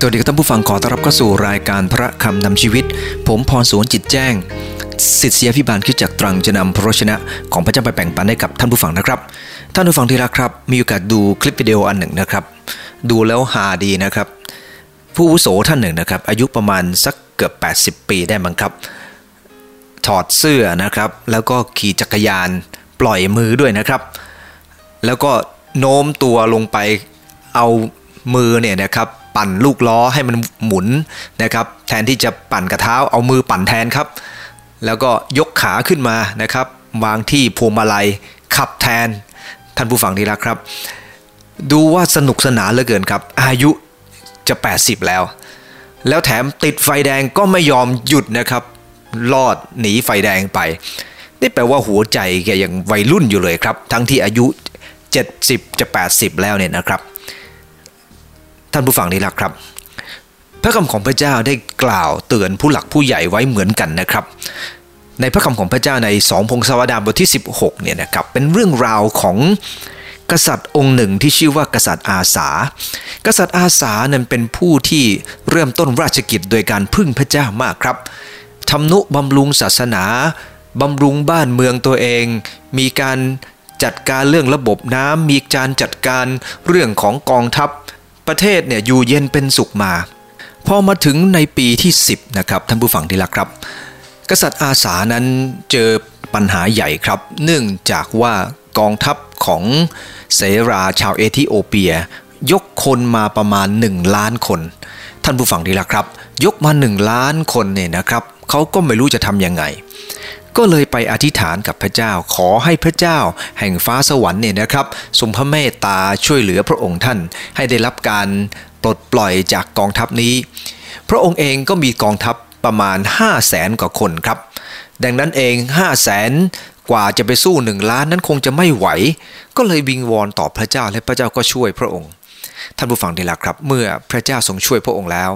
สวัสดีครับท่านผู้ฟังขอต้อนรับเข้าสู่รายการพระคำนำชีวิต ผมพรสวนจิตแจ้งสิทธิยพิบาลคิดจากตรังจะนำพระชนะของพระเจ้าไปแบ่งปันให้กับท่านผู้ฟังนะครับ ท่านผู้ฟังที่รักครับ มีโอกาสดูคลิปวิดีโออันหนึ่งนะครับ ดูแล้วฮาดีนะครับ ผู้วุโสท่านหนึ่งนะครับ อายุประมาณสักเกือบ 80 ปีได้มั้งครับ ถอดเสื้อนะครับ แล้วก็ขี่จักรยานปล่อยมือด้วยนะครับ แล้วก็โน้มตัวลงไปเอา มือเนี่ยนะครับปั่นลูกล้อให้มันหมุนนะครับแทนที่จะปั่นกระเท้าเอามือปั่นแทนครับ แล้วก็ยกขาขึ้นมานะครับวางที่พวงมาลัยขับแทน ท่านผู้ฟังที่รักครับ ดูว่าสนุกสนานเหลือเกินครับ อายุจะ 80 แล้ว แล้วแถมติดไฟแดงก็ไม่ยอมหยุดนะครับลอดหนีไฟแดงไป นี่แปลว่าหัวใจแกยังวัยรุ่นอยู่เลยครับ ทั้งที่อายุ 70 จะ 80 แล้วเนี่ยนะครับ ท่านผู้ฟังที่รักครับ พระคำของพระเจ้าได้กล่าวเตือนผู้หลักผู้ใหญ่ไว้เหมือนกันนะครับ ในพระคำของพระเจ้าในสองพงศาวดารบทที่ 16เนี่ยนะครับเป็นเรื่องราวของกษัตริย์องค์หนึ่งที่ชื่อว่ากษัตริย์อาสา กษัตริย์อาสานั้นเป็นผู้ที่เริ่มต้นราชกิจโดยการพึ่งพระเจ้ามากครับทำนุบำรุงศาสนาบำรุงบ้านเมืองตัวเอง มีการจัดการเรื่องระบบน้ำมีการจัดการเรื่องของกองทัพ ประเทศเนี่ยอยู่เย็นเป็นสุขมา พอมาถึงในปีที่ 10นะครับท่านผู้ฟังที่รักครับ กษัตริย์อาสานั้นเจอปัญหาใหญ่ครับ เนื่องจากว่ากองทัพของเสราชาวเอธิโอเปีย ยกคนมาประมาณ 1 ล้านคน ท่านผู้ฟังดีละครับ ยกมา 1 ล้านคนเนี่ยนะครับเขาก็ไม่รู้จะทำยังไง ก็เลยไปอธิษฐานกับพระเจ้าขอให้พระเจ้า แห่งฟ้าสวรรค์เนี่ยนะครับทรงพระเมตตาช่วยเหลือพระองค์ท่าน ให้ได้รับการปลดปล่อยจากกองทัพนี้ พระองค์เองก็มีกองทัพประมาณ 5 0 0แสนกว่าคนครับ ดังนั้นเอง 5 0 0แสนกว่าจะไปสู้หนึ่งล้านนั้นคงจะไม่ไหว ก็เลยวิงวอนต่อพระเจ้าและพระเจ้าก็ช่วยพระองค์ ท่านผู้ฟังดีละครับ เมื่อพระเจ้าทรงช่วยพระองค์แล้ว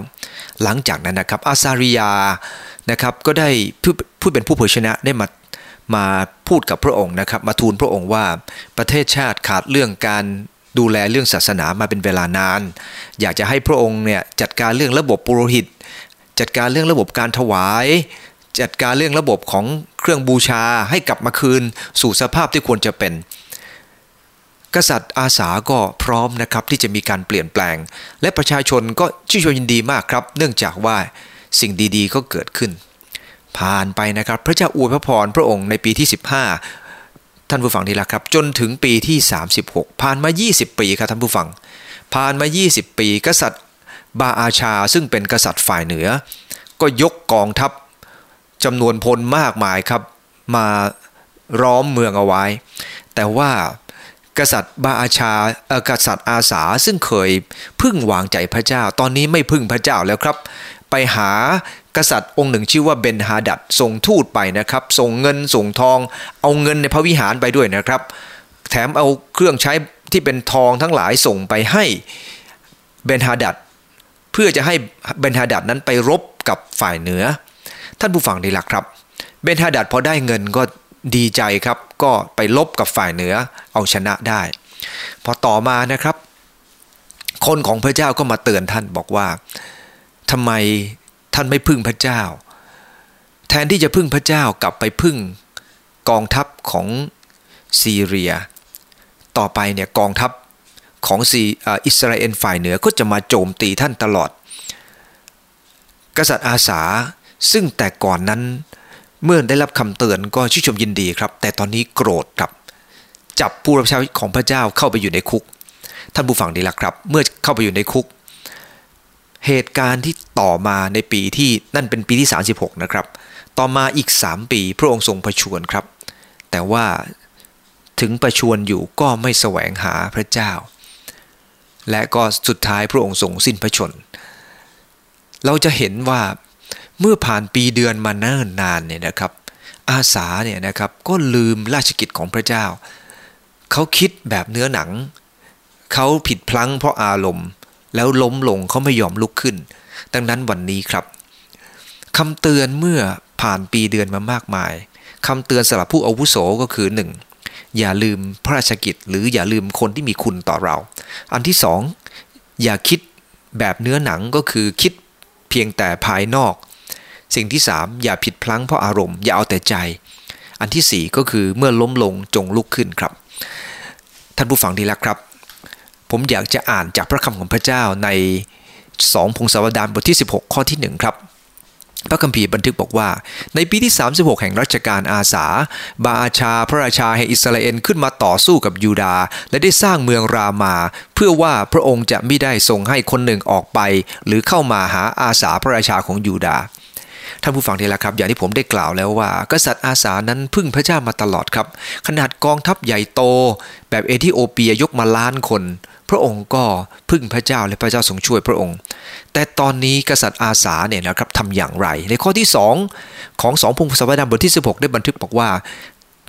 หลังจากนั้นนะครับอาซาริยา นะครับก็ได้ผู้ผู้เป็นผู้เผยชนะได้มามาพูดกับพระองค์นะครับมาทูลพระองค์ว่าประเทศชาติขาดเรื่องการดูแลเรื่องศาสนามาเป็นเวลานาน อยากจะให้พระองค์เนี่ยจัดการเรื่องระบบปุโรหิต จัดการเรื่องระบบการถวาย จัดการเรื่องระบบของเครื่องบูชาให้กลับมาคืนสู่สภาพที่ควรจะเป็น กษัตริย์อาสาก็พร้อมนะครับที่จะมีการเปลี่ยนแปลง และประชาชนก็ชื่นชมยินดีมากครับ เนื่องจากว่า สิ่งดีๆ ก็เกิดขึ้น ผ่านไปนะครับ พระเจ้าอวยพระพรพระองค์ในปีที่ 15 ท่านผู้ฟังที่รักครับ จนถึงปีที่ 36 ผ่านมา 20 ปีครับท่านผู้ฟัง ผ่านมา 20 ปี กษัตริย์บาอาชาซึ่งเป็นกษัตริย์ฝ่ายเหนือ ก็ยกกองทัพจำนวนพลมากมายครับ มาร้อมเมืองเอาไว้ แต่ว่ากษัตริย์บาอาชากษัตริย์อาสาซึ่งเคยพึ่งวางใจพระเจ้า ตอนนี้ไม่พึ่งพระเจ้าแล้วครับ ไปหากษัตริย์องค์หนึ่งชื่อว่าเบนฮาดัดส่งทูตไปนะครับส่งเงินส่งทอง เอาเงินในพระวิหารไปด้วยนะครับ แถมเอาเครื่องใช้ที่เป็นทองทั้งหลายส่งไปให้เบนฮาดัดเพื่อจะให้เบนฮาดัดนั้นไปรบกับฝ่ายเหนือ ท่านผู้ฟังดีละครับ เบนฮาดัดพอได้เงินก็ดีใจครับ ก็ไปลบกับฝ่ายเหนือเอาชนะได้ พอต่อมานะครับ คนของพระเจ้าก็มาเตือนท่านบอกว่า ทำไมท่านไม่พึ่งพระเจ้า แทนที่จะพึ่งพระเจ้ากลับไปพึ่งกองทัพของซีเรีย ต่อไปเนี่ยกองทัพของซีอิสราเอลฝ่ายเหนือก็จะมาโจมตีท่านตลอด กษัตริย์อาสาซึ่งแต่ก่อนนั้นเมื่อได้รับคำเตือนก็ชื่นชมยินดีครับ แต่ตอนนี้โกรธครับจับผู้รับใช้ของพระเจ้าเข้าไปอยู่ในคุก ท่านผู้ฟังดีละครับ เมื่อเข้าไปอยู่ในคุก เหตุการณ์ที่ต่อมาในปีที่นั่นเป็นปีที่ 36 นะครับ ต่อมาอีก 3 ปีพระองค์ทรงประชวรครับ แต่ว่าถึงประชวรอยู่ก็ไม่แสวงหาพระเจ้า และก็สุดท้ายพระองค์ทรงสิ้นพระชน เราจะเห็นว่าเมื่อผ่านปีเดือนมาเนิ่นนานเนี่ยนะครับ อาสาเนี่ยนะครับก็ลืมราชกิจของพระเจ้า เขาคิดแบบเนื้อหนัง เขาผิดพลั้งเพราะอารมณ์ แล้วล้มลงเขาไม่ยอมลุกขึ้น ดังนั้นวันนี้ครับคำเตือนเมื่อผ่านปีเดือนมามากมายคำเตือนสำหรับผู้อาวุโสก็คือหนึ่งอย่าลืมพระราชกิจ หรืออย่าลืมคนที่มีคุณต่อเรา อันที่สองอย่าคิดแบบเนื้อหนังก็คือคิดเพียงแต่ภายนอก สิ่งที่ 3 อย่าผิดพลั้งเพราะอารมณ์อย่าเอาแต่ใจ อันที่ 4 ก็คือเมื่อล้มลงจงลุกขึ้นครับ ท่านผู้ฟังดีแล้วครับ ผมอยากจะอ่านจากพระคำของพระเจ้าใน 2 พงศาวดารบทที่ 16 ข้อที่ 1 ครับ พระคัมภีร์บันทึกบอกว่า ในปีที่ 36 แห่งรัชกาลอาสา บาอาชาพระราชาแห่งอิสราเอลขึ้นมาต่อสู้กับยูดา และได้สร้างเมืองรามา เพื่อว่าพระองค์จะไม่ได้ทรงให้คนหนึ่งออกไป หรือเข้ามาหาอาสาพระราชาของยูดา ท่านผู้ฟังทีละครับ อย่างที่ผมได้กล่าวแล้วว่า กษัตริย์อาสานั้นพึ่งพระเจ้ามาตลอดครับ ขนาดกองทัพใหญ่โต แบบเอธิโอเปียยกมาล้านคน พระองค์ก็พึ่งพระเจ้าและพระเจ้าทรงช่วยพระองค์ แต่ตอนนี้กษัตริย์อาสาเนี่ยนะครับทำอย่างไร ในข้อที่ 2 ของสองพงศาวดารบทที่ 16 ได้บันทึกบอกว่า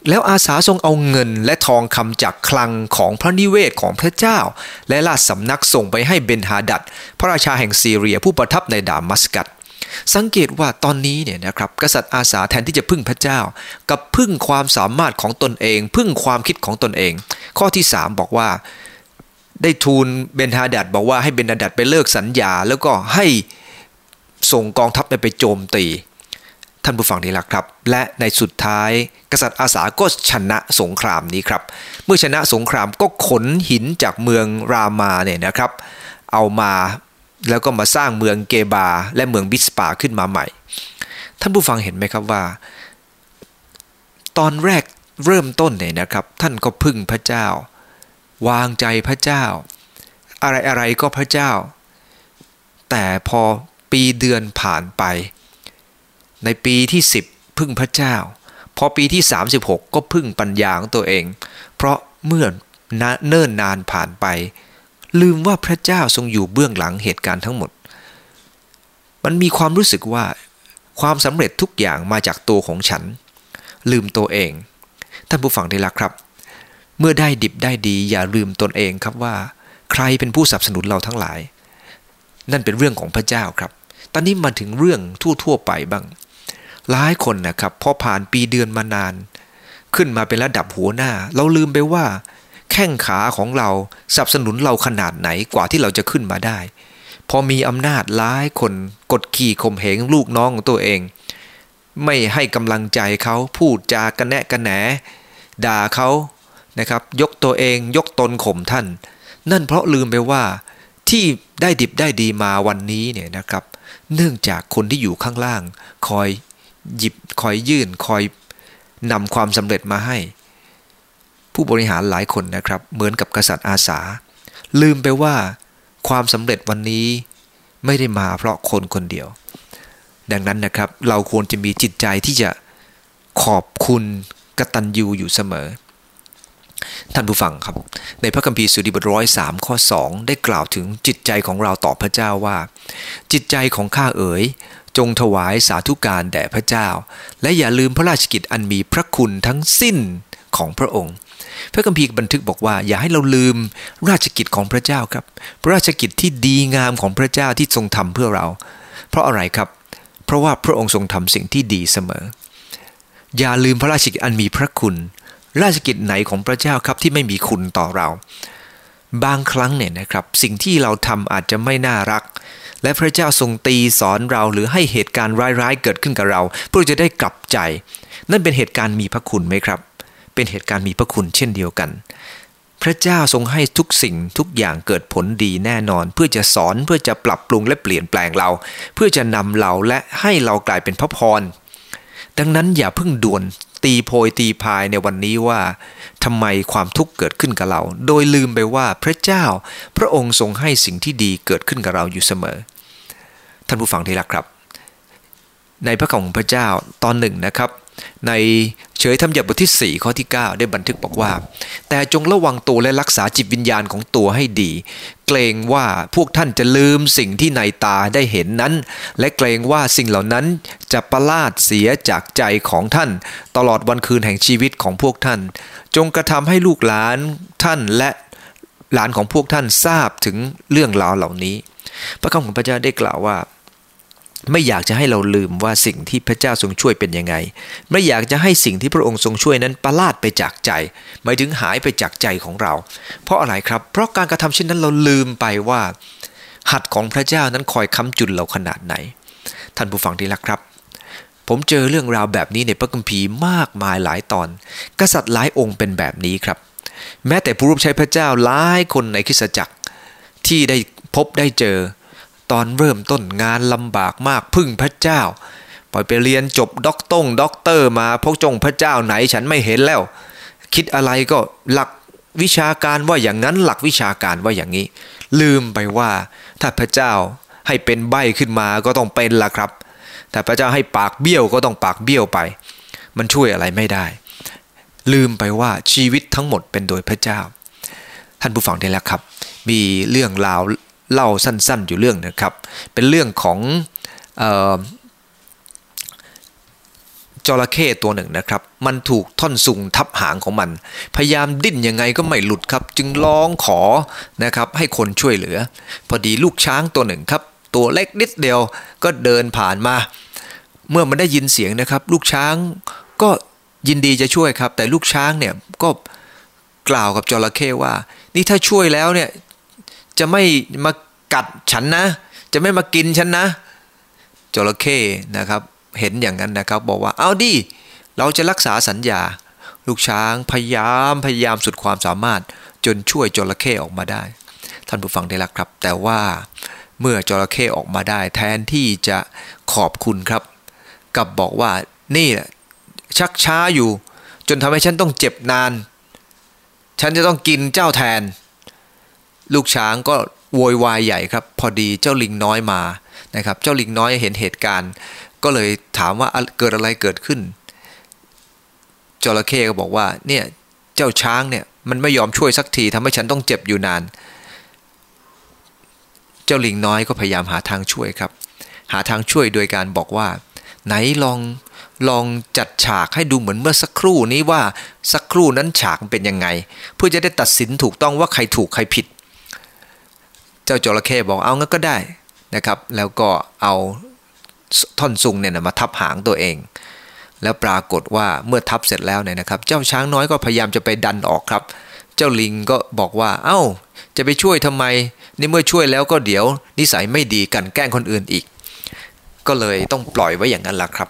แล้วอาสาทรงเอาเงินและทองคำจากคลังของพระนิเวศของพระเจ้า และราชสำนักส่งไปให้เบนฮาดัดพระราชาแห่งซีเรียผู้ประทับในดามัสกัส สังเกตว่าตอนนี้เนี่ยนะครับกษัตริย์อาสาแทนที่จะพึ่งพระเจ้า กับพึ่งความสามารถของตนเอง พึ่งความคิดของตนเอง ข้อที่ 3 บอกว่า ได้ทูลเบนฮาดัดบอกว่าให้เบนฮาดัดไปเลิกสัญญา แล้วก็ให้ส่งกองทัพไปโจมตี ท่านผู้ฟังนี่แหละครับ และในสุดท้ายกษัตริย์อาสาก็ชนะสงครามนี้ครับ เมื่อชนะสงครามก็ขนหินจากเมืองรามาเนี่ยนะครับ เอามา แล้วก็มาสร้างเมืองเกบา และเมืองบิสปาขึ้นมาใหม่ ท่านผู้ฟังเห็นไหมครับว่า ตอนแรกเริ่มต้นเนี่ยนะครับ ท่านก็พึ่งพระเจ้า วางใจพระเจ้า อะไรอะไรก็พระเจ้า แต่พอปีเดือนผ่านไป ในปีที่ 10 พึ่งพระเจ้า พอปีที่ 36 ก็พึ่งปัญญาของตัวเอง เพราะเมื่อเนิ่นนานผ่านไป ลืมว่าพระเจ้าทรงอยู่เบื้องหลังเหตุการณ์ทั้งหมด มันมีความรู้สึกว่าความสำเร็จทุกอย่างมาจากตัวของฉัน ลืมตัวเอง ท่านผู้ฟังได้ละครับ เมื่อได้ดิบได้ดีอย่าลืมตนเองครับว่า ใครเป็นผู้สนับสนุนเราทั้งหลาย นั่นเป็นเรื่องของพระเจ้าครับ ตอนนี้มาถึงเรื่องทั่วๆไปบ้าง หลายคนนะครับพอผ่านปีเดือนมานาน ขึ้นมาเป็นระดับหัวหน้า เราลืมไปว่า แข้งขาของเราสนับสนุนเราขนาดไหนกว่าที่เราจะขึ้นมาได้ พอมีอำนาจหลายคนกดขี่ข่มเหงลูกน้องของตัวเอง ไม่ให้กำลังใจเขาพูดจากระแนะกระแหนด่าเขานะครับยกตัวเองยกตนข่มท่าน นั่นเพราะลืมไปว่าที่ได้ดิบได้ดีมาวันนี้เนี่ยนะครับ เนื่องจากคนที่อยู่ข้างล่าง คอยหยิบคอยยื่นคอยนำความสำเร็จมาให้ ผู้บริหารหลายคนนะครับ เหมือนกับกษัตริย์อาสา ลืมไปว่าความสำเร็จวันนี้ไม่ได้มาเพราะคนคนเดียว ดังนั้นนะครับเราควรจะมีจิตใจที่จะขอบคุณกตัญญูอยู่เสมอ ท่านผู้ฟังครับ ในพระคัมภีร์สุดีบทร้อยสามข้อสองได้กล่าวถึงจิตใจของเราต่อพระเจ้าว่า จิตใจของข้าเอ๋ยจงถวายสาธุการแด่พระเจ้า และอย่าลืมพระราชกิจอันมีพระคุณทั้งสิ้นของพระองค์ พระคัมภีร์บันทึกบอกว่า อย่าให้เราลืมราชกิจของพระเจ้าครับ พระราชกิจที่ดีงามของพระเจ้าที่ทรงทำเพื่อเรา เพราะอะไรครับ เพราะว่าพระองค์ทรงทำสิ่งที่ดีเสมอ อย่าลืมพระราชกิจอันมีพระคุณ ราชกิจไหนของพระเจ้าครับที่ไม่มีคุณต่อเรา บางครั้งเนี่ยนะครับ สิ่งที่เราทำอาจจะไม่น่ารัก และพระเจ้าทรงตีสอนเราหรือให้เหตุการณ์ร้ายๆเกิดขึ้นกับเรา เพื่อจะได้กลับใจ นั่นเป็นเหตุการณ์มีพระคุณไหมครับ เป็นเหตุการณ์มีพระคุณเช่นเดียวกัน พระเจ้าทรงให้ทุกสิ่งทุกอย่างเกิดผลดีแน่นอน เพื่อจะสอนเพื่อจะปรับปรุงและเปลี่ยนแปลงเรา เพื่อจะนำเราและให้เรากลายเป็นพระพร ดังนั้นอย่าเพิ่งด่วนตีโพยตีพายในวันนี้ว่าทำไมความทุกข์เกิดขึ้นกับเรา โดยลืมไปว่าพระเจ้าพระองค์ทรงให้สิ่งที่ดีเกิดขึ้นกับเราอยู่เสมอ ท่านผู้ฟังที่รักครับ ในพระของพระเจ้าตอนหนึ่งนะครับ ใน เฉยธรรมยบทที่ 4 ข้อที่ 9 ได้บันทึกบอกว่า แต่จงระวังตัวและรักษาจิตวิญญาณของตัวให้ดี เกรงว่าพวกท่านจะลืมสิ่งที่ในตาได้เห็นนั้น และเกรงว่าสิ่งเหล่านั้นจะประลาดเสียจากใจของท่าน ตลอดวันคืนแห่งชีวิตของพวกท่าน จงกระทำให้ลูกหลานท่านและหลานของพวกท่านทราบถึงเรื่องราวเหล่านี้ พระคำของพระเจ้าได้กล่าวว่า ไม่อยากจะให้เราลืมว่าสิ่งที่พระเจ้าทรงช่วยเป็นยังไง ไม่อยากจะให้สิ่งที่พระองค์ทรงช่วยนั้นประลาดไปจากใจ หมายถึงหายไปจากใจของเรา เพราะอะไรครับ เพราะการกระทำเช่นนั้นเราลืมไปว่า หัดของพระเจ้านั้นคอยค้ำจุนเราขนาดไหน ท่านผู้ฟังที่รักครับ ผมเจอเรื่องราวแบบนี้ในพระคัมภีร์มากมายหลายตอน กษัตริย์หลายองค์เป็นแบบนี้ครับ แม้แต่ผู้รับใช้พระเจ้าหลายคนในคริสตจักรที่ได้พบได้เจอ ตอนเริ่มต้นงานลำบากมากพึ่งพระเจ้าปล่อยไปเรียนจบด็อกตงด็อกเตอร์มาพกจงพระเจ้าไหนฉันไม่เห็นแล้ว คิดอะไรก็หลักวิชาการว่าอย่างนั้นหลักวิชาการว่าอย่างนี้ ลืมไปว่าถ้าพระเจ้าให้เป็นใบขึ้นมาก็ต้องเป็นละครับถ้าพระเจ้าให้ปากเบี้ยวก็ต้องปากเบี้ยวไป มันช่วยอะไรไม่ได้ ลืมไปว่าชีวิตทั้งหมดเป็นโดยพระเจ้า ท่านผู้ฟังได้แล้วครับ มีเรื่องราว เล่าสั้นๆอยู่เรื่องนะครับ เป็นเรื่องของจระเข้ตัวหนึ่งนะครับ มันถูกท่อนสุงทับหางของมัน พยายามดิ้นยังไงก็ไม่หลุดครับ จึงร้องขอนะครับ ให้คนช่วยเหลือ พอดีลูกช้างตัวหนึ่งครับ ตัวเล็กนิดเดียวก็เดินผ่านมา เมื่อมันได้ยินเสียงนะครับ ลูกช้างก็ยินดีจะช่วยครับ แต่ลูกช้างเนี่ยก็กล่าวกับจระเข้ว่า นี่ถ้าช่วยแล้วเนี่ย จะไม่มากัดฉันนะ จะไม่มากินฉันนะจระเข้นะครับ เห็นอย่างนั้นนะครับ บอกว่าเอาดิเราจะรักษาสัญญา ลูกช้างพยายามพยายามสุดความสามารถ จนช่วยจระเข้ออกมาได้ ท่านผู้ฟังได้แล้วครับ แต่ว่าเมื่อจระเข้ออกมาได้ แทนที่จะขอบคุณครับกับบอกว่านี่ชักช้าอยู่ จนทำให้ฉันต้องเจ็บนาน ฉันจะต้องกินเจ้าแทน ลูกช้างก็โวยวายใหญ่ครับ พอดีเจ้าลิงน้อยมานะครับ เจ้าลิงน้อยเห็นเหตุการณ์ ก็เลยถามว่าเกิดอะไรเกิดขึ้นจระเข้ก็บอกว่าเนี่ยเจ้าช้างเนี่ยมันไม่ยอมช่วยสักทีทำให้ฉันต้องเจ็บอยู่นาน เจ้าลิงน้อยก็พยายามหาทางช่วยครับ หาทางช่วยโดยการบอกว่า ไหนลองลองจัดฉากให้ดูเหมือนเมื่อสักครู่นี้ว่าสักครู่นั้นฉากเป็นยังไง เพื่อจะได้ตัดสินถูกต้องว่าใครถูกใครผิดเจ้าจระเข้บอกเอางั้นก็ได้นะครับ แล้วก็เอาท่อนซุงเนี่ยมาทับหางตัวเอง แล้วปรากฏว่าเมื่อทับเสร็จแล้วเนี่ยนะครับ เจ้าช้างน้อยก็พยายามจะไปดันออกครับ เจ้าลิงก็บอกว่า เอา้า จะไปช่วยทำไมนี่เมื่อช่วยแล้วก็เดี๋ยวนิสัยไม่ดีกันแกล้งคนอื่นอีก ก็เลยต้องปล่อยไว้อย่างนั้นล่ะครับ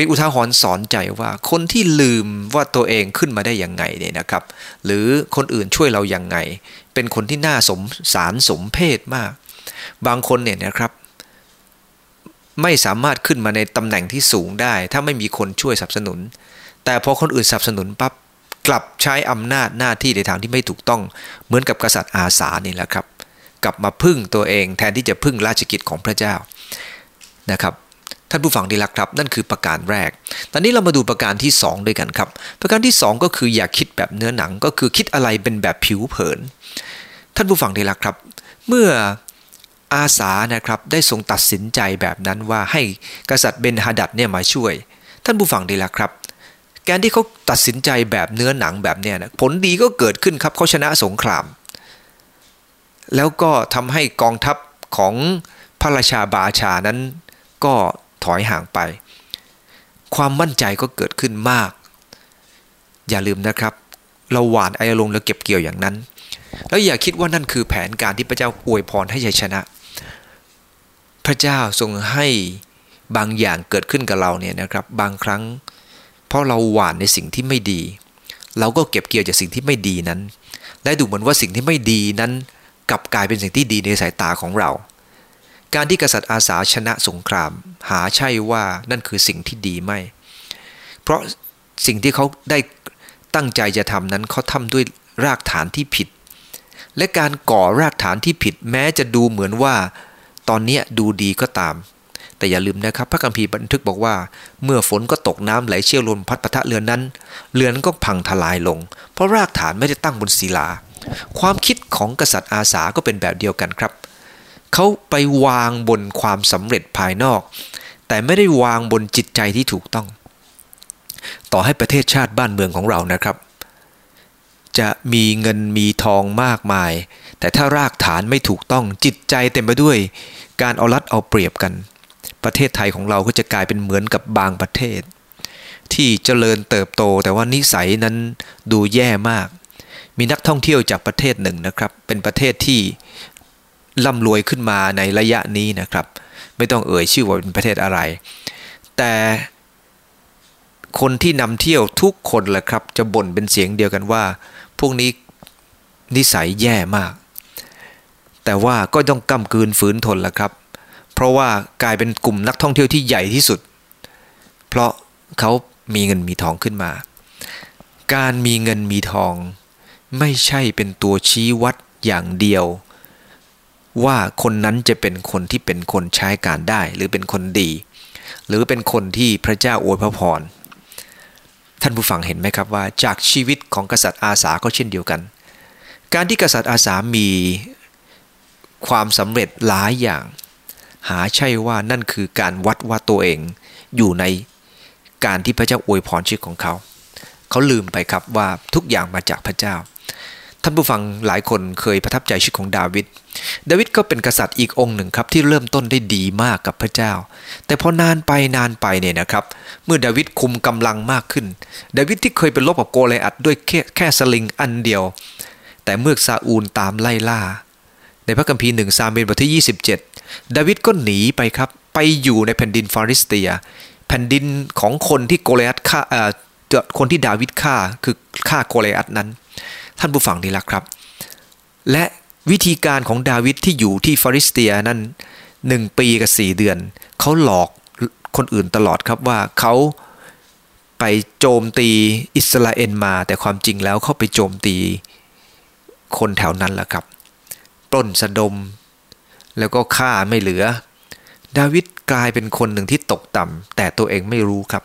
เป็นอุทาหรณ์สอนใจว่าคนที่ลืมว่าตัวเองขึ้นมาได้ยังไงเนี่ยนะครับ หรือคนอื่นช่วยเรายังไง เป็นคนที่น่าสมสารสมเพศมาก บางคนเนี่ยนะครับไม่สามารถขึ้นมาในตำแหน่งที่สูงได้ ถ้าไม่มีคนช่วยสนับสนุน แต่พอคนอื่นสนับสนุนปั๊บกลับใช้อำนาจหน้าที่ในทางที่ไม่ถูกต้อง เหมือนกับกษัตริย์อาสานี่แหละครับ กลับมาพึ่งตัวเองแทนที่จะพึ่งราชกิจของพระเจ้านะครับ ท่านผู้ฟังที่รักครับ นั่นคือประการแรก ตอนนี้เรามาดูประการที่ 2 ด้วยกันครับ ประการที่ 2 ก็คืออย่าคิดแบบเนื้อหนังก็คือคิดอะไรเป็นแบบผิวเผิน ท่านผู้ฟังที่รักครับ เมื่ออาสานะครับได้ทรงตัดสินใจแบบนั้นว่าให้กษัตริย์เบนฮาดัดเนี่ยมาช่วย ท่านผู้ฟังดีล้วครับการที่เขาตัดสินใจแบบเนื้อหนังแบบเนี้ยนะผลดีก็เกิดขึ้นครับเขาชนะสงคราม แล้วก็ทำให้กองทัพของพระราชาบาชานั้นก็ ถอยห่างไป ความมั่นใจก็เกิดขึ้นมาก อย่าลืมนะครับ เราหวานไออารมณ์แล้วเก็บเกี่ยวอย่างนั้น แล้วอย่าคิดว่านั่นคือแผนการที่พระเจ้าอวยพรให้ชัยชนะ พระเจ้าทรงให้บางอย่างเกิดขึ้นกับเราเนี่ยนะครับ บางครั้ง เพราะเราหวานในสิ่งที่ไม่ดี เราก็เก็บเกี่ยวจากสิ่งที่ไม่ดีนั้น และดูเหมือนว่าสิ่งที่ไม่ดีนั้นกลับกลายเป็นสิ่งที่ดีในสายตาของเรา การที่กษัตริย์อาสาชนะสงคราม หาใช่ว่านั่นคือสิ่งที่ดีไม่ เพราะสิ่งที่เขาได้ตั้งใจจะทำนั้นเขาทำด้วยรากฐานที่ผิด และการก่อรากฐานที่ผิด แม้จะดูเหมือนว่า ตอนนี้ดูดีก็ตาม แต่อย่าลืมนะครับ พระคัมภีร์บันทึกบอกว่า เมื่อฝนก็ตกน้ำไหลเชี่ยวลมพัดปะทะเรือนนั้น เรือนก็พังทลายลง เพราะรากฐานไม่ได้ตั้งบนศิลา ความคิดของกษัตริย์อาสาก็เป็นแบบเดียวกันครับ เขาไปวางบนความสำเร็จภายนอก แต่ไม่ได้วางบนจิตใจที่ถูกต้อง ต่อให้ประเทศชาติบ้านเมืองของเรานะครับ จะมีเงินมีทองมากมาย แต่ถ้ารากฐานไม่ถูกต้องจิตใจเต็มไปด้วย การเอารัดเอาเปรียบกัน ประเทศไทยของเราก็จะกลายเป็นเหมือนกับบางประเทศ ที่เจริญเติบโตแต่ว่านิสัยนั้นดูแย่มากมีนักท่องเที่ยวจากประเทศหนึ่งนะครับ เป็นประเทศที่ ร่ำรวยขึ้นมาในระยะนี้นะครับ ไม่ต้องเอ่ยชื่อว่าเป็นประเทศอะไร แต่คนที่นำเที่ยวทุกคนแหละครับ จะบ่นเป็นเสียงเดียวกันว่า พวกนี้นิสัยแย่มาก แต่ว่าก็ต้องกำกืนฝืนทนแหละครับ เพราะว่ากลายเป็นกลุ่มนักท่องเที่ยวที่ใหญ่ที่สุด เพราะเขามีเงินมีทองขึ้นมา การมีเงินมีทอง ไม่ใช่เป็นตัวชี้วัดอย่างเดียว ว่าคนนั้นจะเป็นคนที่เป็นคนใช้การได้ หรือเป็นคนดี หรือเป็นคนที่พระเจ้าอวยพระพรท่านผู้ฟังเห็นไหมครับว่า จากชีวิตของกษัตริย์อาสาก็เช่นเดียวกัน การที่กษัตริย์อาสามีความสำเร็จหลายอย่าง หาใช่ว่านั่นคือการวัดว่าตัวเองอยู่ในการที่พระเจ้าอวยพรชีวิตของเขา เขาลืมไปครับว่าทุกอย่างมาจากพระเจ้า ท่านผู้ฟังหลายคนเคยประทับใจชีวิตของดาวิด ดาวิดก็เป็นกษัตริย์อีกองค์หนึ่งครับที่เริ่มต้นได้ดีมากกับพระเจ้า แต่พอนานไปนานไปเนี่ยนะครับ เมื่อดาวิดคุมกำลังมากขึ้น ดาวิดที่เคยเป็นลบกับโกเลอัดด้วยแค่แค่สลิงอันเดียว แต่เมื่อซาอูลตามไล่ล่า ในพระคัมภีร์หนึ่งซาเมนบทที่ 27 ดาวิดก็หนีไปครับไปอยู่ในแผ่นดินฟาริสเตีย แผ่นดินของคนที่โกเลอัตฆ่าคนที่ดาวิดฆ่าคือฆ่าโกเลอัตนั้น ท่านผู้ฟังดีละครับ และวิธีการของดาวิดที่อยู่ที่ฟาริสเตียนั้นหนึ่งปีกับสี่เดือน เขาหลอกคนอื่นตลอดครับว่าเขาไปโจมตีอิสราเอลมา แต่ความจริงแล้วเขาไปโจมตีคนแถวนั้นแหละครับ ปล้นสะดม แล้วก็ฆ่าไม่เหลือ ดาวิดกลายเป็นคนหนึ่งที่ตกต่ำแต่ตัวเองไม่รู้ครับ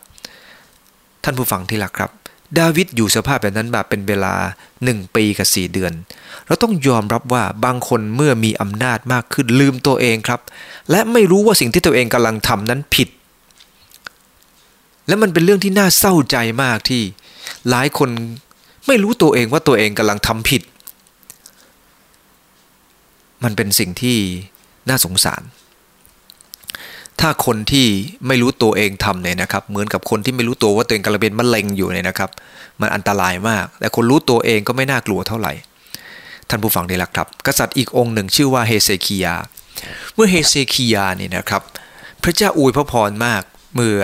ท่านผู้ฟังที่รักครับ ดาวิดอยู่สภาพแบบนั้นมาเป็นเวลาหนึ่งปีกับสี่เดือน เราต้องยอมรับว่าบางคนเมื่อมีอำนาจมากขึ้นลืมตัวเองครับ และไม่รู้ว่าสิ่งที่ตัวเองกำลังทำนั้นผิด และมันเป็นเรื่องที่น่าเศร้าใจมากที่ หลายคนไม่รู้ตัวเองว่าตัวเองกำลังทำผิด มันเป็นสิ่งที่น่าสงสาร ถ้าคนที่ไม่รู้ตัวเองทำเนี่ยนะครับ เหมือนกับคนที่ไม่รู้ตัวว่าตัวเองกำลังเป็นมะเร็งอยู่เนี่ยนะครับ มันอันตรายมาก แต่คนรู้ตัวเองก็ไม่น่ากลัวเท่าไหร่ ท่านผู้ฟังนี่แหละครับ กษัตริย์อีกองค์หนึ่งชื่อว่าเฮเซคียา เมื่อเฮเซคียาเนี่ยนะครับ พระเจ้าอวยพระพรมาก เมื่อ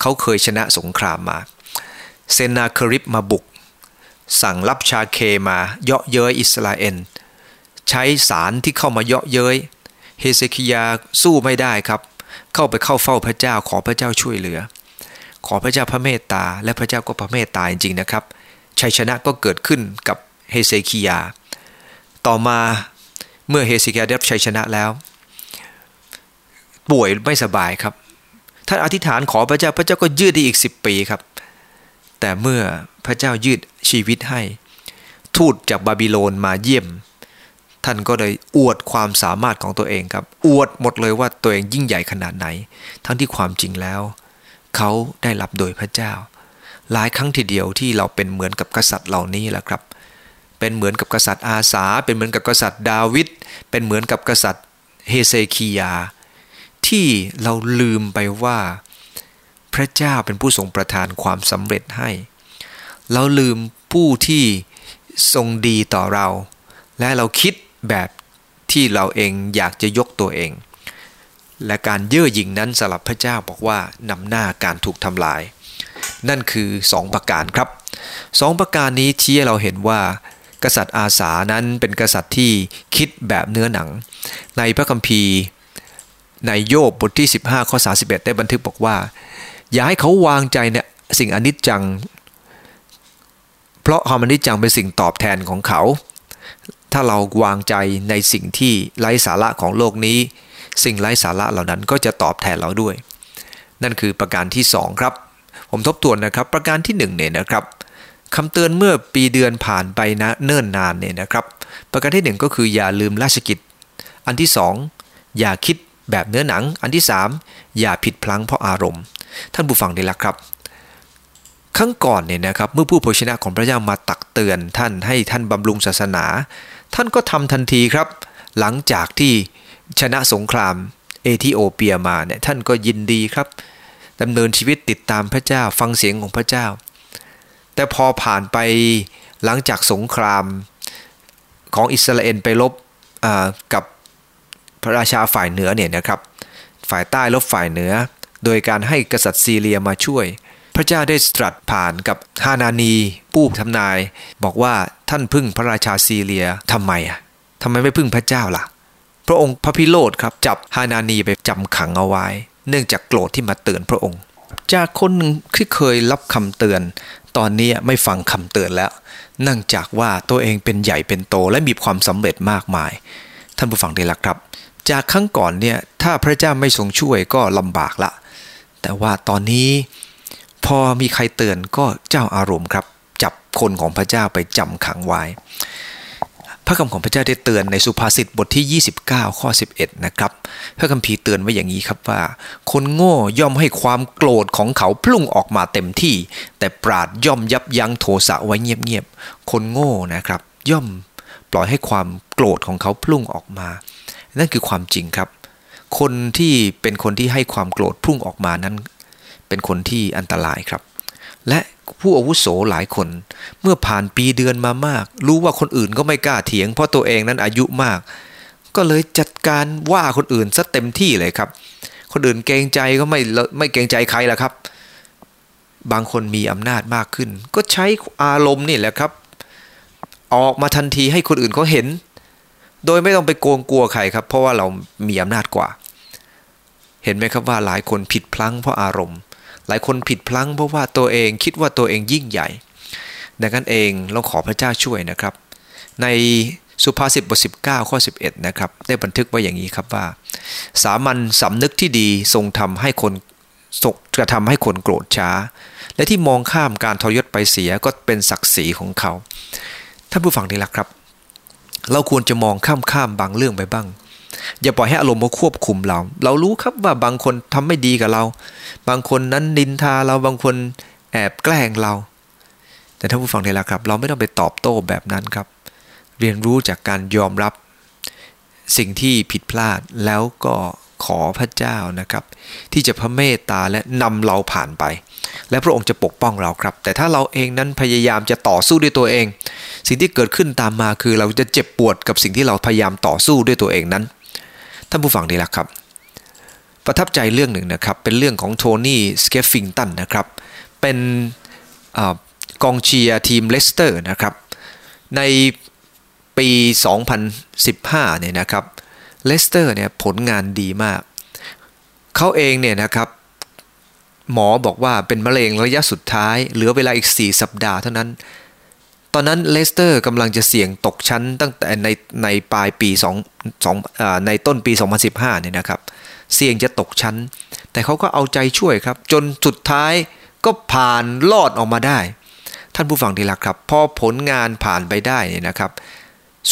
เขาเคยชนะสงครามมา เซนาคริปมาบุก สั่งรับชาเคมาเยาะเย้ยอิสราเอล ใช้สารที่เข้ามาเยาะเย้ย เฮเซคียาสู้ไม่ได้ครับ เข้าไปเข้าเฝ้าพระเจ้าขอพระเจ้าช่วยเหลือ ขอพระเจ้าพระเมตตา และพระเจ้าก็พระเมตตาจริงๆนะครับชัยชนะก็เกิดขึ้นกับเฮเซคียา ต่อมาเมื่อเฮเซคียาได้รับชัยชนะแล้ว ป่วยไม่สบายครับ ท่านอธิษฐานขอพระเจ้าพระเจ้าก็ยืดได้อีก 10 ปีครับ แต่เมื่อพระเจ้ายืดชีวิตให้ ทูตจากบาบิโลนมาเยี่ยม ท่านก็เลยอวดความสามารถของตัวเองครับ อวดหมดเลยว่าตัวเองยิ่งใหญ่ขนาดไหน ทั้งที่ความจริงแล้ว เขาได้รับโดยพระเจ้า หลายครั้งทีเดียวที่เราเป็นเหมือนกับกษัตริย์เหล่านี้แหละครับ เป็นเหมือนกับกษัตริย์อาสา เป็นเหมือนกับกษัตริย์ดาวิด เป็นเหมือนกับกษัตริย์เฮเซคียา ที่เราลืมไปว่า พระเจ้าเป็นผู้ทรงประทานความสำเร็จให้ เราลืมผู้ที่ทรงดีต่อเรา และเราคิด แบบที่เราเองอยากจะยกตัวเอง และการเย่อหยิ่งนั้นสำหรับพระเจ้าบอกว่านำหน้าการถูกทำลาย นั่นคือสองประการครับสองประการนี้ชี้ให้เราเห็นว่ากษัตริย์อาสานั้นเป็นกษัตริย์ที่คิดแบบเนื้อหนัง ในพระคัมภีร์ในโยบบทที่ 15ข้อ31 ได้บันทึกบอกว่า อย่าให้เขาวางใจเนี่ยสิ่งอนิจจัง เพราะความอนิจจังเป็นสิ่งตอบแทนของเขา ถ้าเราวางใจในสิ่งที่ไร้สาระของโลกนี้ สิ่งไร้สาระเหล่านั้นก็จะตอบแทนเราด้วย นั่นคือประการที่ 2 ครับ ผมทบทวนนะครับ ประการที่1เนี่ยนะครับคำเตือนเมื่อปีเดือนผ่านไปนะเนิ่นนานเนี่ยนะครับ ประการที่ 1 ก็คืออย่าลืมราชกิจ อันที่ 2 อย่าคิดแบบเนื้อหนัง อันที่ 3 อย่าผิดพลั้งเพราะอารมณ์ ท่านผู้ฟังได้ละครับ ครั้งก่อนเนี่ยนะครับเมื่อผู้เผยชนะของพระเจ้ามาตักเตือนท่านให้ท่านบำรุงศาสนา ท่านก็ทำทันทีครับ หลังจากที่ชนะสงครามเอธิโอเปียมาเนี่ยท่านก็ยินดีครับดำเนินชีวิตติดตามพระเจ้าฟังเสียงของพระเจ้า แต่พอผ่านไปหลังจากสงครามของอิสราเอลไปลบกับพระราชาฝ่ายเหนือเนี่ยนะครับ ฝ่ายใต้ลบฝ่ายเหนือ โดยการให้กษัตริย์ซีเรียมาช่วย พระเจ้าได้ตรัสผ่านกับฮานานีผู้ทำนาย บอกว่าท่านพึ่งพระราชาซีเรียทำไมอะทำไมไม่พึ่งพระเจ้าล่ะ พระองค์พระพิโรธครับจับฮานานีไปจำขังเอาไว้ เนื่องจากโกรธที่มาเตือนพระองค์ จากคนหนึ่งที่เคยรับคำเตือน ตอนนี้ไม่ฟังคำเตือนแล้วเนื่องจากว่าตัวเองเป็นใหญ่เป็นโตและมีความสำเร็จมากมาย ท่านผู้ฟังได้ละครับ จากครั้งก่อนเนี่ยถ้าพระเจ้าไม่ทรงช่วยก็ลำบากละ แต่ว่าตอนนี้ พอมีใครเตือนก็เจ้าอารมณ์ครับ จับคนของพระเจ้าไปจำขังไว้ พระคำของพระเจ้าได้เตือนในสุภาษิตบทที่ 29 ข้อ 11 นะครับ พระคัมภีร์เตือนไว้อย่างนี้ครับว่า คนโง่ย่อมให้ความโกรธของเขาพุ่งออกมาเต็มที่ แต่ปราดย่อมยับยั้งโทสะไว้เงียบๆ คนโง่นะครับ ย่อมปล่อยให้ความโกรธของเขาพุ่งออกมา นั่นคือความจริงครับ คนที่เป็นคนที่ให้ความโกรธพุ่งออกมานั้น เป็นคนที่อันตรายครับ และผู้อาวุโสหลายคน เมื่อผ่านปีเดือนมามาก รู้ว่าคนอื่นก็ไม่กล้าเถียง เพราะตัวเองนั้นอายุมาก ก็เลยจัดการว่าคนอื่นซะเต็มที่เลยครับ คนอื่นเกรงใจก็ไม่ไม่เกรงใจใครละครับ บางคนมีอำนาจมากขึ้น ก็ใช้อารมณ์นี่แหละครับ ออกมาทันทีให้คนอื่นเขาเห็น โดยไม่ต้องไปโกงกลัวใครครับ เพราะว่าเรามีอำนาจกว่า เห็นไหมครับว่าหลายคนผิดพลั้งเพราะอารมณ์ หลายคนผิดพลั้งเพราะว่าตัวเองคิดว่าตัวเองยิ่งใหญ่ ดังนั้นเองเราขอพระเจ้าช่วยนะครับ ในสุภาษิตบทสิบ19ข้อ 11 นะครับ ได้บันทึกไว้อย่างนี้ครับว่า สามัญสำนึกที่ดีทรงทำให้คนกระทำให้คนโกรธช้า และที่มองข้ามการทรยศไปเสียก็เป็นศักดิ์ศรีของเขาท่านผู้ฟังที่รักครับ เราควรจะมองข้ามข้ามบางเรื่องไปบ้าง อย่าปล่อยให้อารมณ์มาควบคุมเรา เรารู้ครับว่าบางคนทำไม่ดีกับเรา บางคนนั้นนินทาเราบางคนแอบแกล้งเรา แต่ท่านผู้ฟังที่รักครับ เราไม่ต้องไปตอบโต้แบบนั้นครับ เรียนรู้จากการยอมรับสิ่งที่ผิดพลาดแล้วก็ขอพระเจ้านะครับ ที่จะพระเมตตาและนำเราผ่านไป และพระองค์จะปกป้องเราครับ แต่ถ้าเราเองนั้นพยายามจะต่อสู้ด้วยตัวเอง สิ่งที่เกิดขึ้นตามมาคือเราจะเจ็บปวดกับสิ่งที่เราพยายามต่อสู้ด้วยตัวเองนั้น ท่านผู้ฟังที่รักครับ ประทับใจเรื่องหนึ่งนะครับ เป็นเรื่องของโทนี่สเกฟฟิงตันนะครับ เป็นกองเชียร์ทีมเลสเตอร์นะครับ ในปี 2015 เนี่ยนะครับเลสเตอร์เนี่ยผลงานดีมาก เขาเองเนี่ยนะครับ หมอบอกว่าเป็นมะเร็งระยะสุดท้าย เหลือเวลาอีก 4 สัปดาห์เท่านั้น ตอนนั้นเลสเตอร์กำลังจะเสี่ยงตกชั้นตั้งแต่ในในปลายปี2 2ในต้นปี 2015เนี่ยนะครับ เสี่ยงจะตกชั้น แต่เขาก็เอาใจช่วยครับ จนสุดท้ายก็ผ่านลอดออกมาได้ ท่านผู้ฟังที่รักครับ พอผลงานผ่านไปได้เนี่ยนะครับ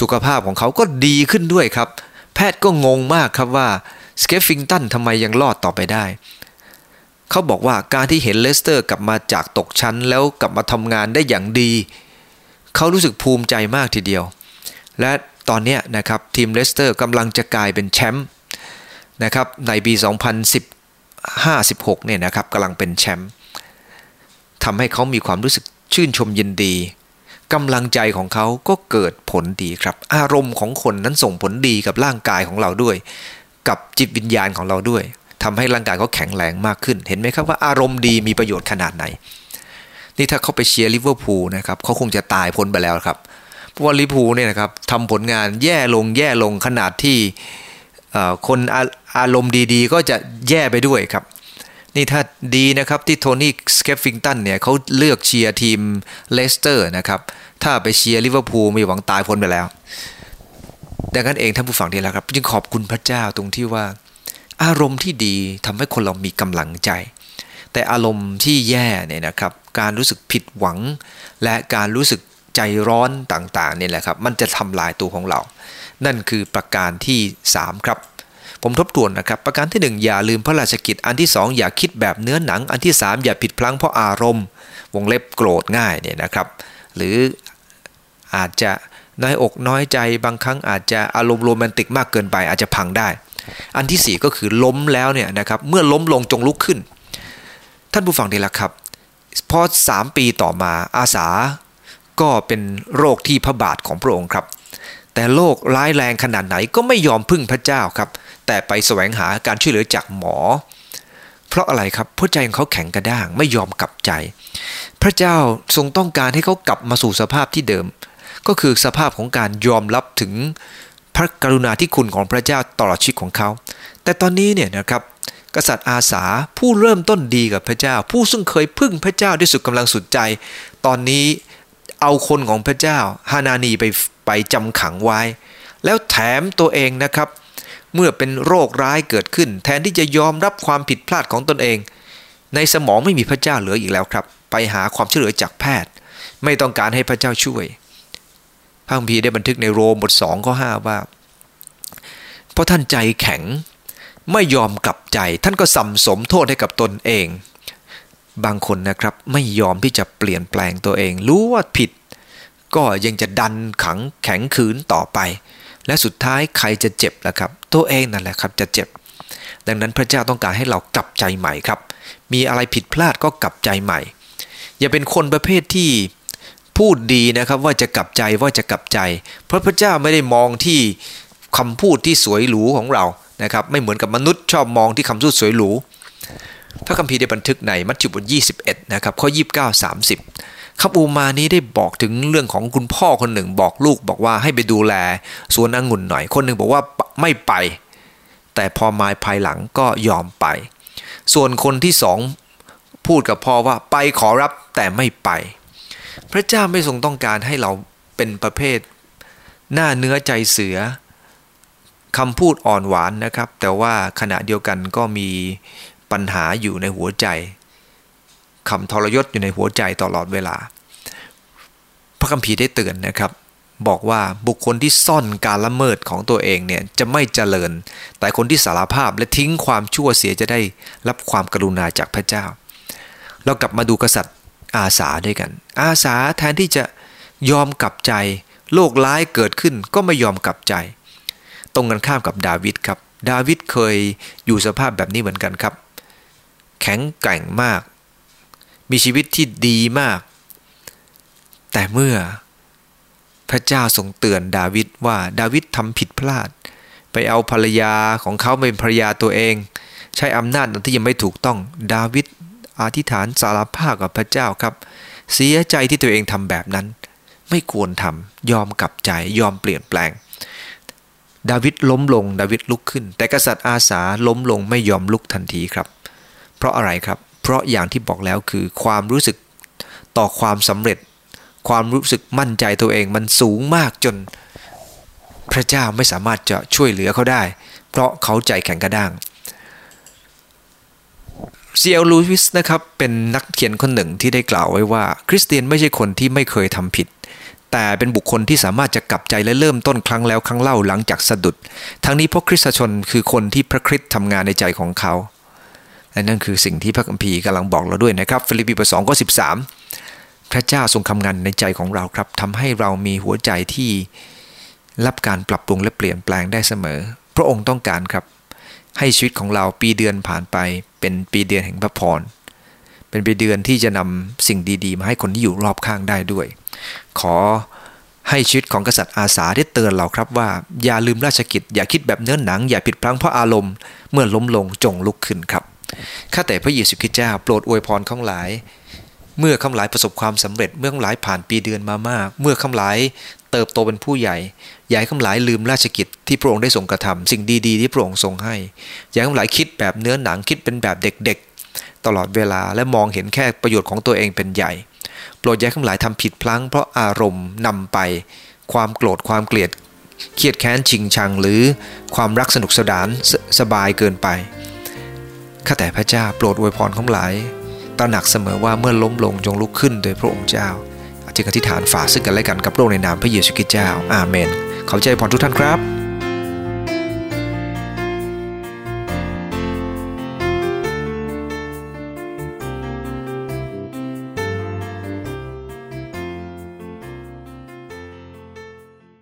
สุขภาพของเขาก็ดีขึ้นด้วยครับ แพทย์ก็งงมากครับว่าสเกฟฟิงตันทำไมยังรอดต่อไปได้เขาบอกว่าการที่เห็นเลสเตอร์กลับมาจากตกชั้นแล้วกลับมาทำงานได้อย่างดี เขารู้สึกภูมิใจมากทีเดียว และตอนนี้นะครับทีมเลสเตอร์กำลังจะกลายเป็นแชมป์นะครับในปี 2015-16เนี่ยนะครับกำลังเป็นแชมป์ทำให้เขามีความรู้สึกชื่นชมยินดีกำลังใจของเขาก็เกิดผลดีครับ อารมณ์ของคนนั้นส่งผลดีกับร่างกายของเราด้วย กับจิตวิญญาณของเราด้วยทำให้ร่างกายเขาแข็งแรงมากขึ้น เห็นไหมครับว่าอารมณ์ดีมีประโยชน์ขนาดไหน นี่ถ้าเขาไปเชียร์ลิเวอร์พูลนะครับเขาคงจะตายพ้นไปแล้วครับ เพราะว่าลิเวอร์พูลเนี่ยนะครับทำผลงานแย่ลงแย่ลงขนาดที่คนอารมณ์ดีๆ ก็จะแย่ไปด้วยครับ นี่ถ้าดีนะครับที่โทนี่สเคฟฟิงตันเนี่ยเขาเลือกเชียร์ทีมเลสเตอร์นะครับถ้าไปเชียร์ลิเวอร์พูลมีหวังตายพ้นไปแล้วดังนั้นเองท่านผู้ฟังที่รักครับ จึงขอบคุณพระเจ้าตรงที่ว่า อารมณ์ที่ดีทำให้คนเรามีกำลังใจ แต่อารมณ์ที่แย่เนี่ยนะครับการรู้สึกผิดหวัง และการรู้สึกใจร้อนต่างๆเนี่ยแหละครับมันจะทำลายตัวของเรา นั่นคือประการที่ 3 ครับ ผมทบทวนนะครับ ประการที่ 1 อย่าลืมพระราชกิจอันที่ 2 อย่าคิดแบบเนื้อหนังอันที่ 3 อย่าผิดพลั้งเพราะอารมณ์ วงเล็บโกรธง่ายเนี่ยนะครับ หรืออาจจะน้อยอกน้อยใจบางครั้งอาจจะอารมณ์โรแมนติกมากเกินไปอาจจะพังได้ อันที่ 4 ก็คือล้มแล้วเนี่ยนะครับเมื่อล้มลงจงลุกขึ้น ท่านผู้ฟังดีละครับ พอสามปีต่อมาอาสาก็เป็นโรคที่พระบาทของพระองค์ครับ แต่โรคร้ายแรงขนาดไหนก็ไม่ยอมพึ่งพระเจ้าครับ แต่ไปแสวงหาการช่วยเหลือจากหมอ เพราะอะไรครับเพราะใจของเขาแข็งกระด้างไม่ยอมกลับใจ พระเจ้าทรงต้องการให้เขากลับมาสู่สภาพที่เดิม ก็คือสภาพของการยอมรับถึงพระกรุณาธิคุณของพระเจ้าตลอดชีวิตของเขา แต่ตอนนี้เนี่ยนะครับ กษัตริย์อาสาผู้เริ่มต้นดีกับพระเจ้า ผู้ซึ่งเคยพึ่งพระเจ้าด้วยสุดกำลังสุดใจ ตอนนี้เอาคนของพระเจ้าฮานานีไปไปจำขังไว้ แล้วแถมตัวเองนะครับ เมื่อเป็นโรคร้ายเกิดขึ้น แทนที่จะยอมรับความผิดพลาดของตนเอง ในสมองไม่มีพระเจ้าเหลืออีกแล้วครับ ไปหาความช่วยเหลือจากแพทย์ ไม่ต้องการให้พระเจ้าช่วยพระคัมภีร์ได้บันทึกในโรมบทสองข้อห้าว่า เพราะท่านใจแข็ง ไม่ยอมกลับใจ ท่านก็สัมสมโทษให้กับตนเอง บางคนนะครับไม่ยอมที่จะเปลี่ยนแปลงตัวเอง รู้ว่าผิด ก็ยังจะดันขังแข็งขืนต่อไป และสุดท้ายใครจะเจ็บล่ะครับ ตัวเองนั่นแหละครับจะเจ็บ ดังนั้นพระเจ้าต้องการให้เรากลับใจใหม่ครับ มีอะไรผิดพลาดก็กลับใจใหม่ อย่าเป็นคนประเภทที่พูดดีนะครับว่าจะกลับใจว่าจะกลับใจ เพราะพระเจ้าไม่ได้มองที่คำพูดที่สวยหรูของเรา นะครับไม่เหมือนกับมนุษย์ชอบมองที่คำพูดสวยหรูพระคัมภีร์ได้บันทึกในมัทธิวบท21นะครับข้อ 29 30คำอูมานี้ได้บอกถึงเรื่องของคุณพ่อคนหนึ่งบอกลูกบอกว่าให้ไปดูแลสวนองุ่นหน่อย คนหนึ่งบอกว่าไม่ไป แต่พอมาภายหลังก็ยอมไป ส่วนคนที่สองพูดกับพ่อว่าไปขอรับแต่ไม่ไป พระเจ้าไม่ทรงต้องการให้เราเป็นประเภท หน้าเนื้อใจเสือ คำพูดอ่อนหวานนะครับ แต่ว่าขณะเดียวกันก็มีปัญหาอยู่ในหัวใจคำทรยศอยู่ในหัวใจตลอดเวลา พระคัมภีร์ได้เตือนนะครับ บอกว่าบุคคลที่ซ่อนการละเมิดของตัวเองเนี่ยจะไม่เจริญ แต่คนที่สารภาพและทิ้งความชั่วเสียจะได้รับความกรุณาจากพระเจ้า เรากลับมาดูกษัตริย์อาสาด้วยกัน อาสาแทนที่จะยอมกลับใจ โลกร้ายเกิดขึ้นก็ไม่ยอมกลับใจ ตรงกันข้ามกับดาวิดครับ ดาวิดเคยอยู่สภาพแบบนี้เหมือนกันครับ แข็งแกร่งมาก มีชีวิตที่ดีมาก แต่เมื่อพระเจ้าทรงเตือนดาวิดว่าดาวิดทำผิดพลาด ไปเอาภรรยาของเขาเป็นภรรยาตัวเอง ใช้อำนาจที่ยังไม่ถูกต้อง ดาวิดอธิษฐานสารภาพกับพระเจ้าครับ เสียใจที่ตัวเองทำแบบนั้น ไม่ควรทำยอมกลับใจยอมเปลี่ยนแปลง ดาวิดล้มลงดาวิดลุกขึ้น แต่กษัตริย์อาสาล้มลงไม่ยอมลุกทันทีครับ เพราะอะไรครับ เพราะอย่างที่บอกแล้วคือความรู้สึกต่อความสำเร็จ ความรู้สึกมั่นใจตัวเองมันสูงมากจนพระเจ้าไม่สามารถจะช่วยเหลือเขาได้ เพราะเขาใจแข็งกระด้างซีเอสลูอิสนะครับเป็นนักเขียนคนหนึ่งที่ได้กล่าวไว้ว่า คริสเตียนไม่ใช่คนที่ไม่เคยทำผิด แต่เป็นบุคคลที่สามารถจะกลับใจและเริ่มต้นครั้งแล้วครั้งเล่าหลังจากสะดุด ทั้งนี้เพราะคริสตชนคือคนที่พระคริสต์ทำงานในใจของเขาและนั่นคือสิ่งที่พระคัมภีร์กำลังบอกเราด้วยนะครับฟีลิปปีบทสองข้อสิบสามพระเจ้าทรงทำงานในใจของเราครับทำให้เรามีหัวใจที่รับการปรับปรุงและเปลี่ยนแปลงได้เสมอ พระองค์ต้องการครับ ให้ชีวิตของเราปีเดือนผ่านไป เป็นปีเดือนแห่งพระพรเป็นปีเดือนที่จะนำสิ่งดีๆ มาให้คนที่อยู่รอบข้างได้ด้วย ขอให้ชีวิตของกษัตริย์อาสาได้เตือนเราครับว่า อย่าลืมราชกิจ อย่าคิดแบบเนื้อหนัง อย่าผิดพลั้งเพราะอารมณ์ เมื่อล้มลงจงลุกขึ้นครับข้าแต่พระเยซูคริสต์เจ้าโปรดอวยพรข้างหลาย เมื่อข้าหลายประสบความสำเร็จเมื่อข้าหลายผ่านปีเดือนมามาก เมื่อข้าหลายเติบโตเป็นผู้ใหญ่อย่าให้ข้าหลายลืมราชกิจที่พระองค์ได้ทรงกระทำสิ่งดีๆที่พระองค์ทรงให้อย่าให้ข้าหลายคิดแบบเนื้อหนังคิดเป็นแบบเด็กๆ ตลอดเวลาและมองเห็นแค่ประโยชน์ของตัวเองเป็นใหญ่ โปรดอย่าทั้งหลายทำผิดพลั้งเพราะอารมณ์นำไป ความโกรธความเกลียดเครียดแค้นชิงชังหรือความรักสนุกสนานสสบายเกินไป ข้าแต่พระเจ้าโปรดอวยพรของหลายตระหนักเสมอว่าเมื่อล้มลงจงลุกขึ้นโดยพระองค์เจ้าจึงอธิษฐานฝ่าซึ่งกันและกันกับโลกในนามพระเยซูคริสต์เจ้า อาเมน ขอใจพรทุกท่านครับ